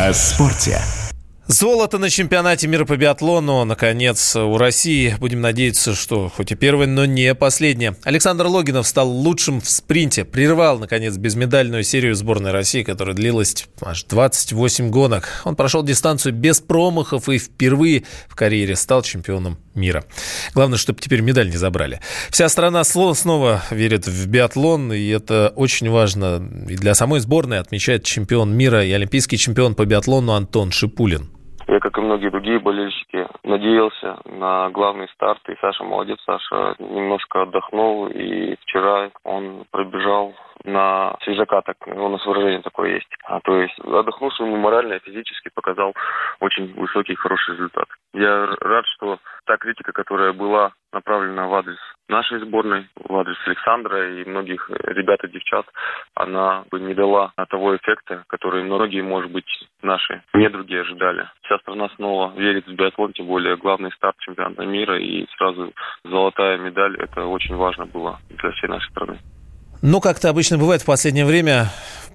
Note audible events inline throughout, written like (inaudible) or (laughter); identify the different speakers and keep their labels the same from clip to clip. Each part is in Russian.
Speaker 1: О спорте.
Speaker 2: Золото на чемпионате мира по биатлону, наконец, у России. Будем надеяться, что хоть и первое, но не последнее. Александр Логинов стал лучшим в спринте. Прервал, наконец, безмедальную серию сборной России, которая длилась аж 28 гонок. Он прошел дистанцию без промахов и впервые в карьере стал чемпионом мира. Главное, чтобы теперь медаль не забрали. Вся страна снова верит в биатлон, и это очень важно. И для самой сборной отмечает чемпион мира и олимпийский чемпион по биатлону Антон Шипулин.
Speaker 3: Я, как и многие другие болельщики, надеялся на главный старт. И Саша молодец. Саша немножко отдохнул. И вчера он пробежал на свежака, так, у нас выражение такое есть. А, то есть отдохнувший ему морально и физически показал очень высокий хороший результат. Я рад, что та критика, которая была направлена в адрес нашей сборной, в адрес Александра и многих ребят и девчат, она бы не дала того эффекта, который многие, может быть, наши недруги ожидали. Вся страна снова верит в биатлон, тем более главный старт чемпионата мира и сразу золотая медаль, это очень важно было для всей нашей страны.
Speaker 2: Ну, как-то обычно бывает в последнее время,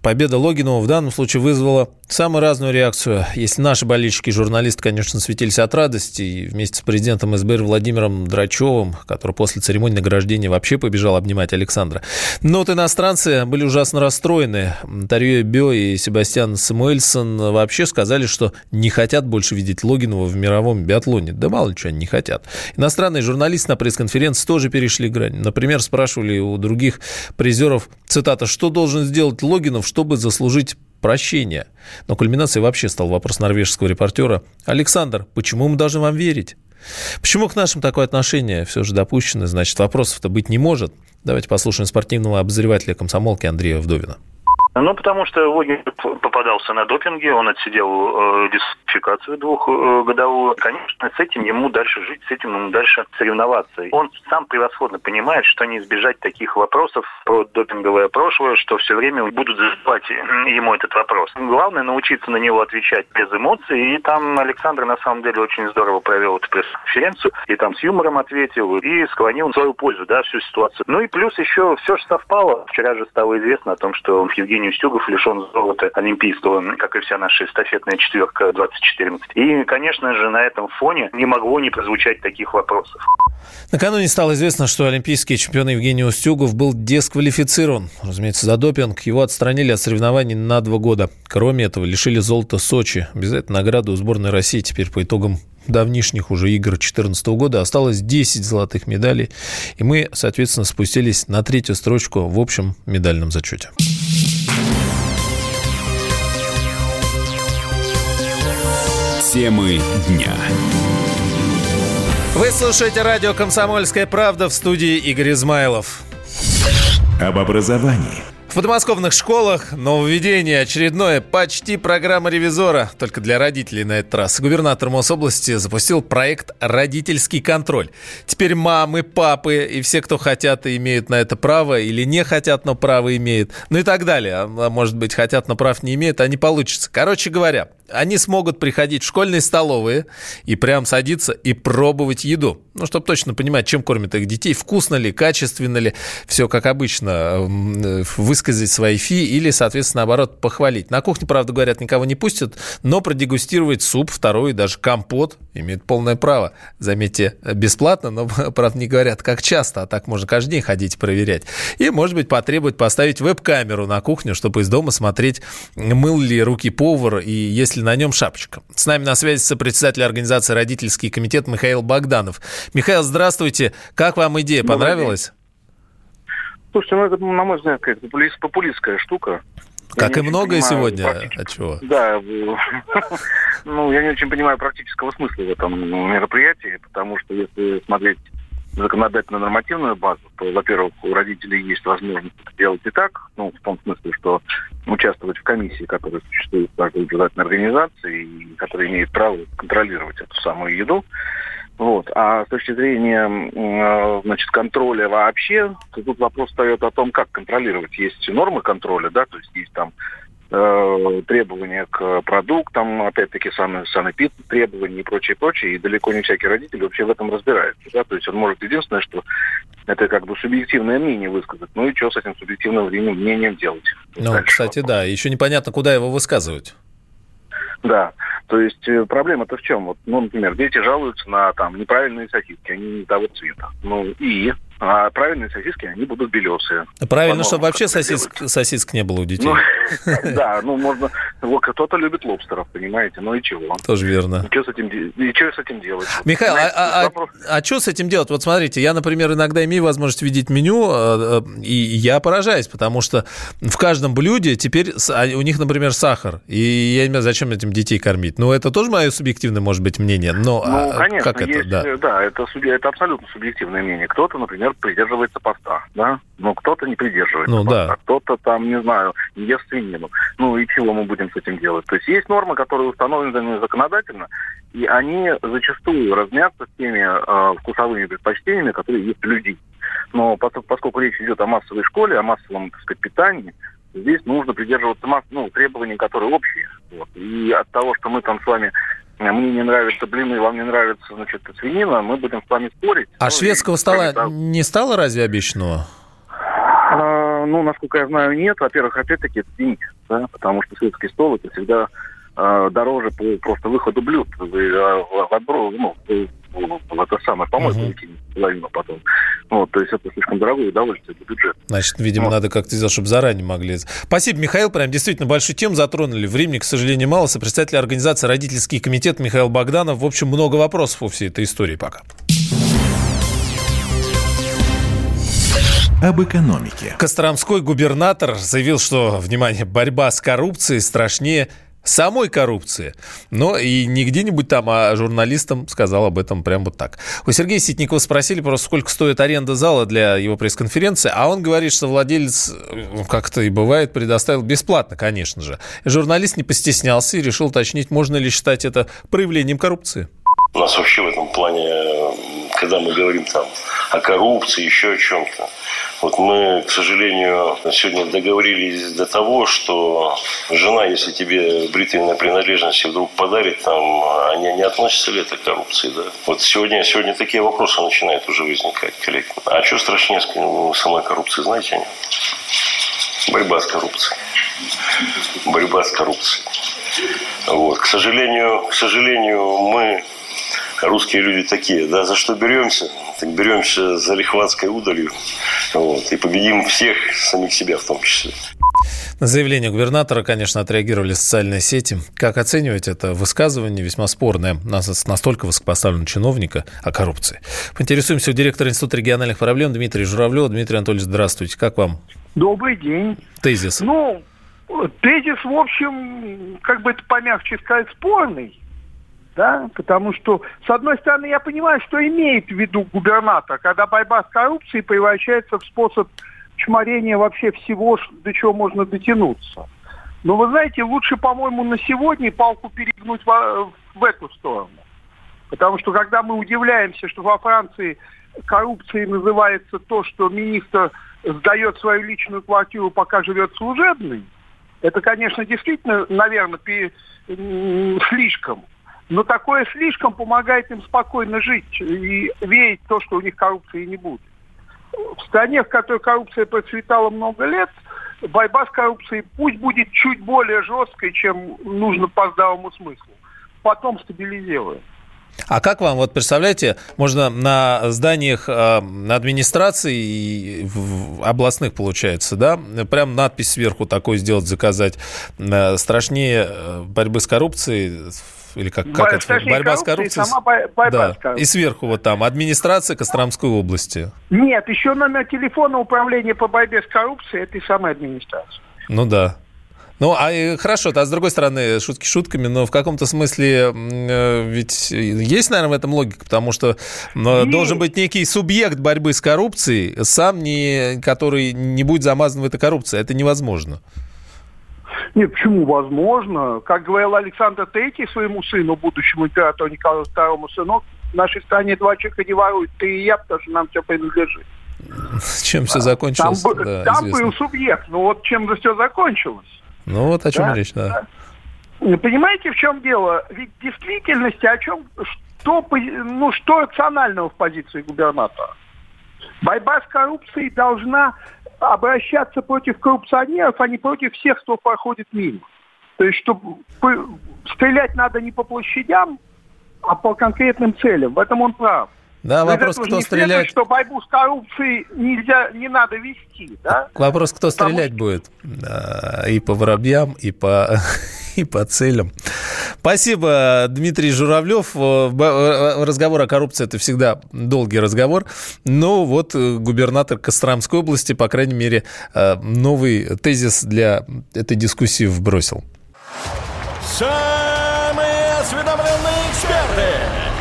Speaker 2: победа Логинова в данном случае вызвала самую разную реакцию. Если наши болельщики и журналисты, конечно, светились от радости, и вместе с президентом СБР Владимиром Драчевым, который после церемонии награждения вообще побежал обнимать Александра. Но вот иностранцы были ужасно расстроены. Тарье Бё и Себастьян Самуэльсон вообще сказали, что не хотят больше видеть Логинова в мировом биатлоне. Да мало ли что они не хотят. Иностранные журналисты на пресс-конференции тоже перешли грань. Например, спрашивали у других призеров, цитата, что должен сделать Логинов, чтобы заслужить прощения. Но кульминацией вообще стал вопрос норвежского репортера. «Александр, почему мы должны вам верить?» Почему к нашим такое отношение все же допущено? Значит, вопросов-то быть не может. Давайте послушаем спортивного обозревателя комсомолки Андрея Вдовина.
Speaker 4: Ну, потому что Логин попадался на допинге, он отсидел э, дисквалификацию двухгодовую. Конечно, с этим ему дальше жить, с этим ему дальше соревноваться. Он сам превосходно понимает, что не избежать таких вопросов про допинговое прошлое, что все время будут задавать ему этот вопрос. Главное научиться на него отвечать без эмоций. И там Александр на самом деле очень здорово провел эту пресс-конференцию. И там с юмором ответил, и склонил в свою пользу, да, всю ситуацию. Ну и плюс еще все же совпало. Вчера же стало известно о том, что Евгений Евгений Устюгов лишен золота олимпийского, как и вся наша эстафетная четверка 2014. И, конечно же, на этом фоне не могло не прозвучать таких вопросов.
Speaker 2: Накануне стало известно, что олимпийский чемпион Евгений Устюгов был дисквалифицирован. Разумеется, за допинг его отстранили от соревнований на два года. Кроме этого, лишили золота Сочи. Обязательно награду у сборной России теперь по итогам давнишних уже игр 2014 года осталось 10 золотых медалей, и мы, соответственно, спустились на третью строчку в общем медальном зачете.
Speaker 1: Темы дня.
Speaker 2: Вы слушаете радио «Комсомольская правда» в студии Игорь Измайлов.
Speaker 1: Об образовании –
Speaker 2: в подмосковных школах нововведение очередное почти программа ревизора, только для родителей на этот раз. Губернатор Мособласти запустил проект «Родительский контроль». Теперь мамы, папы и все, кто хотят и имеют на это право, или не хотят, но право имеют, ну и так далее. А может быть, хотят, но прав не имеют, а не получится. Короче говоря, они смогут приходить в школьные столовые и прям садиться и пробовать еду. Ну, чтобы точно понимать, чем кормят их детей, вкусно ли, качественно ли, все как обычно, высказать свои фи или, соответственно, наоборот, похвалить. На кухне, правда, говорят, никого не пустят, но продегустировать суп, второй, даже компот имеют полное право. Заметьте, бесплатно, но, (laughs) правда, не говорят, как часто, а так можно каждый день ходить проверять. И, может быть, потребует поставить веб-камеру на кухню, чтобы из дома смотреть, мыл ли руки повар и если если на нем шапочка. С нами на связи сопредседатель организации «Родительский комитет» Михаил Богданов. Михаил, здравствуйте. Как вам идея? Понравилась?
Speaker 5: Слушайте, ну это, на мой взгляд, какая-то популистская штука.
Speaker 2: Как я и многое сегодня. Практически... От чего?
Speaker 5: Да. (laughs) ну, я не очень понимаю практического смысла в этом мероприятии, потому что если смотреть законодательно-нормативную базу, то, во-первых, у родителей есть возможность делать и так, ну, в том смысле, что участвовать в комиссии, которая существует в каждой образовательной организации, и которая имеет право контролировать эту самую еду. Вот. А с точки зрения значит, контроля вообще, то тут вопрос встает о том, как контролировать. Есть нормы контроля, да, то есть есть там э, требования к продуктам, опять-таки сан, санэпид требования и прочее, прочее, и далеко не всякий родитель вообще в этом разбирается. Да? То есть он может единственное, что это как бы субъективное мнение высказать. Ну и что с этим субъективным мнением делать?
Speaker 2: Ну, Дальше кстати, вопрос. да. Еще непонятно, куда его высказывать.
Speaker 5: Да, то есть э, проблема-то в чем? Вот, ну, например, дети жалуются на там неправильные сосиски, они не того цвета. Ну и а правильные сосиски, они будут белесые.
Speaker 2: Правильно, чтобы вообще сосиск, сосиск не было у детей. Ну, (laughs)
Speaker 5: да, ну можно... Кто-то любит лобстеров, понимаете, ну и чего?
Speaker 2: Тоже верно.
Speaker 5: И что с этим, и что с этим делать?
Speaker 2: Михаил, а, а, а, а что с этим делать? Вот смотрите, я, например, иногда имею возможность видеть меню, э, э, и я поражаюсь, потому что в каждом блюде теперь у них, например, сахар. И я не знаю, зачем этим детей кормить. Ну, это тоже мое субъективное, может быть, мнение. Но
Speaker 5: ну, конечно, как есть, это? Да, да это, это абсолютно субъективное мнение. Кто-то, например, например, придерживается поста, да, но кто-то не придерживается ну, поста, да. кто-то там, не знаю, не ест свинину. Ну и чего мы будем с этим делать? То есть есть нормы, которые установлены законодательно, и они зачастую разнятся с теми э, вкусовыми предпочтениями, которые есть у людей. Но поскольку речь идет о массовой школе, о массовом, так сказать, питании, здесь нужно придерживаться масс, ну, требований, которые общие. Вот. И от того, что мы там с вами мне не нравятся блины, вам не нравится, значит, свинина, мы будем с вами спорить.
Speaker 2: А ну, шведского и, стола не стало разве обещанного?
Speaker 5: А, ну, насколько я знаю, нет. Во-первых, опять-таки, это денег, да, потому что светский стол это всегда а, дороже по просто выходу блюд. А, в, ну, в это самое, помойку угу. половину потом. Вот, то есть это слишком дорогое удовольствие для бюджета.
Speaker 2: Значит, видимо, вот. надо как-то сделать, чтобы заранее могли. Спасибо, Михаил. Прям действительно большую тему затронули. Времени, к сожалению, мало. Сопредседатель организации «Родительский комитет» Михаил Богданов. В общем, много вопросов у всей этой истории пока.
Speaker 1: Об экономике.
Speaker 2: Костромской губернатор заявил, что, внимание, борьба с коррупцией страшнее самой коррупции. Но и не где-нибудь там, а журналистам сказал об этом прямо вот так. У Сергея Ситникова спросили просто, сколько стоит аренда зала для его пресс-конференции, а он говорит, что владелец, ну, как то и бывает, предоставил бесплатно, конечно же. Журналист не постеснялся и решил уточнить, можно ли считать это проявлением коррупции.
Speaker 6: У нас вообще в этом плане, когда мы говорим там о коррупции, еще о чем-то, вот мы, к сожалению, сегодня договорились до того, что жена, если тебе бритвенная принадлежность вдруг подарит, там, они не относятся ли это к коррупции, да? Вот сегодня, сегодня такие вопросы начинают уже возникать, коллеги. А что страшнее самой коррупции, знаете? Борьба с коррупцией. Борьба с коррупцией. Вот. К сожалению, к сожалению, мы русские люди такие, да, за что беремся, так беремся за лихватской удалью, вот, и победим всех, самих себя в том числе.
Speaker 2: На заявление губернатора, конечно, отреагировали социальные сети. Как оценивать это высказывание, весьма спорное, настолько высокопоставленного чиновника о коррупции? Поинтересуемся у директора Института региональных проблем Дмитрия Журавлева. Дмитрий Анатольевич, здравствуйте. Как вам?
Speaker 7: Добрый день.
Speaker 2: Тезис.
Speaker 7: Ну, тезис, в общем, как бы это помягче сказать, спорный да, потому что, с одной стороны, я понимаю, что имеет в виду губернатор, когда борьба с коррупцией превращается в способ чморения вообще всего, до чего можно дотянуться. Но вы знаете, лучше, по-моему, на сегодня палку перегнуть в, в эту сторону. Потому что когда мы удивляемся, что во Франции коррупцией называется то, что министр сдает свою личную квартиру, пока живет служебный, это, конечно, действительно, наверное, слишком. Но такое слишком помогает им спокойно жить и верить в то, что у них коррупции не будет. В стране, в которой коррупция процветала много лет, борьба с коррупцией пусть будет чуть более жесткой, чем нужно по здравому смыслу. Потом стабилизируем.
Speaker 2: А как вам, вот представляете, можно на зданиях э, администрации областных, получается, да, прям надпись сверху такой сделать, заказать, э, страшнее э, борьбы с коррупцией или как, как это? Борьба с коррупцией?
Speaker 7: Сама борьба
Speaker 2: да. с коррупцией. И сверху вот там администрация Костромской области.
Speaker 7: Нет, еще номер телефона управления по борьбе с коррупцией этой самой администрации.
Speaker 2: Ну да. Ну, а хорошо, а с другой стороны, шутки шутками, но в каком-то смысле э, ведь есть, наверное, в этом логика, потому что э, должен быть некий субъект борьбы с коррупцией, сам не, который не будет замазан в этой коррупции. Это невозможно.
Speaker 7: Нет, почему возможно? Как говорил Александр Третий своему сыну, будущему императору Николаю II, сынок, в нашей стране два человека не воруют, ты и я, потому что нам все принадлежит.
Speaker 2: Чем все закончилось?
Speaker 7: Там, да, там был субъект, ну вот чем же все закончилось.
Speaker 2: Ну вот о чем да? речь, да.
Speaker 7: Понимаете, в чем дело? Ведь в действительности о чем, что, ну, что рационального в позиции губернатора? Борьба с коррупцией должна обращаться против коррупционеров, а не против всех, кто проходит мимо. То есть, что стрелять надо не по площадям, а по конкретным целям. В этом он прав.
Speaker 2: Да, Но вопрос, кто стреляет.
Speaker 7: Что борьбу с коррупцией нельзя, не надо вести, да?
Speaker 2: Вопрос, кто Потому... стрелять будет. И по воробьям, и по, (laughs) и по целям. Спасибо, Дмитрий Журавлев. Э, э, разговор о коррупции – это всегда долгий разговор. Но вот э, губернатор Костромской области, по крайней мере, новый тезис для этой дискуссии вбросил.
Speaker 8: Самые осведомленные эксперты,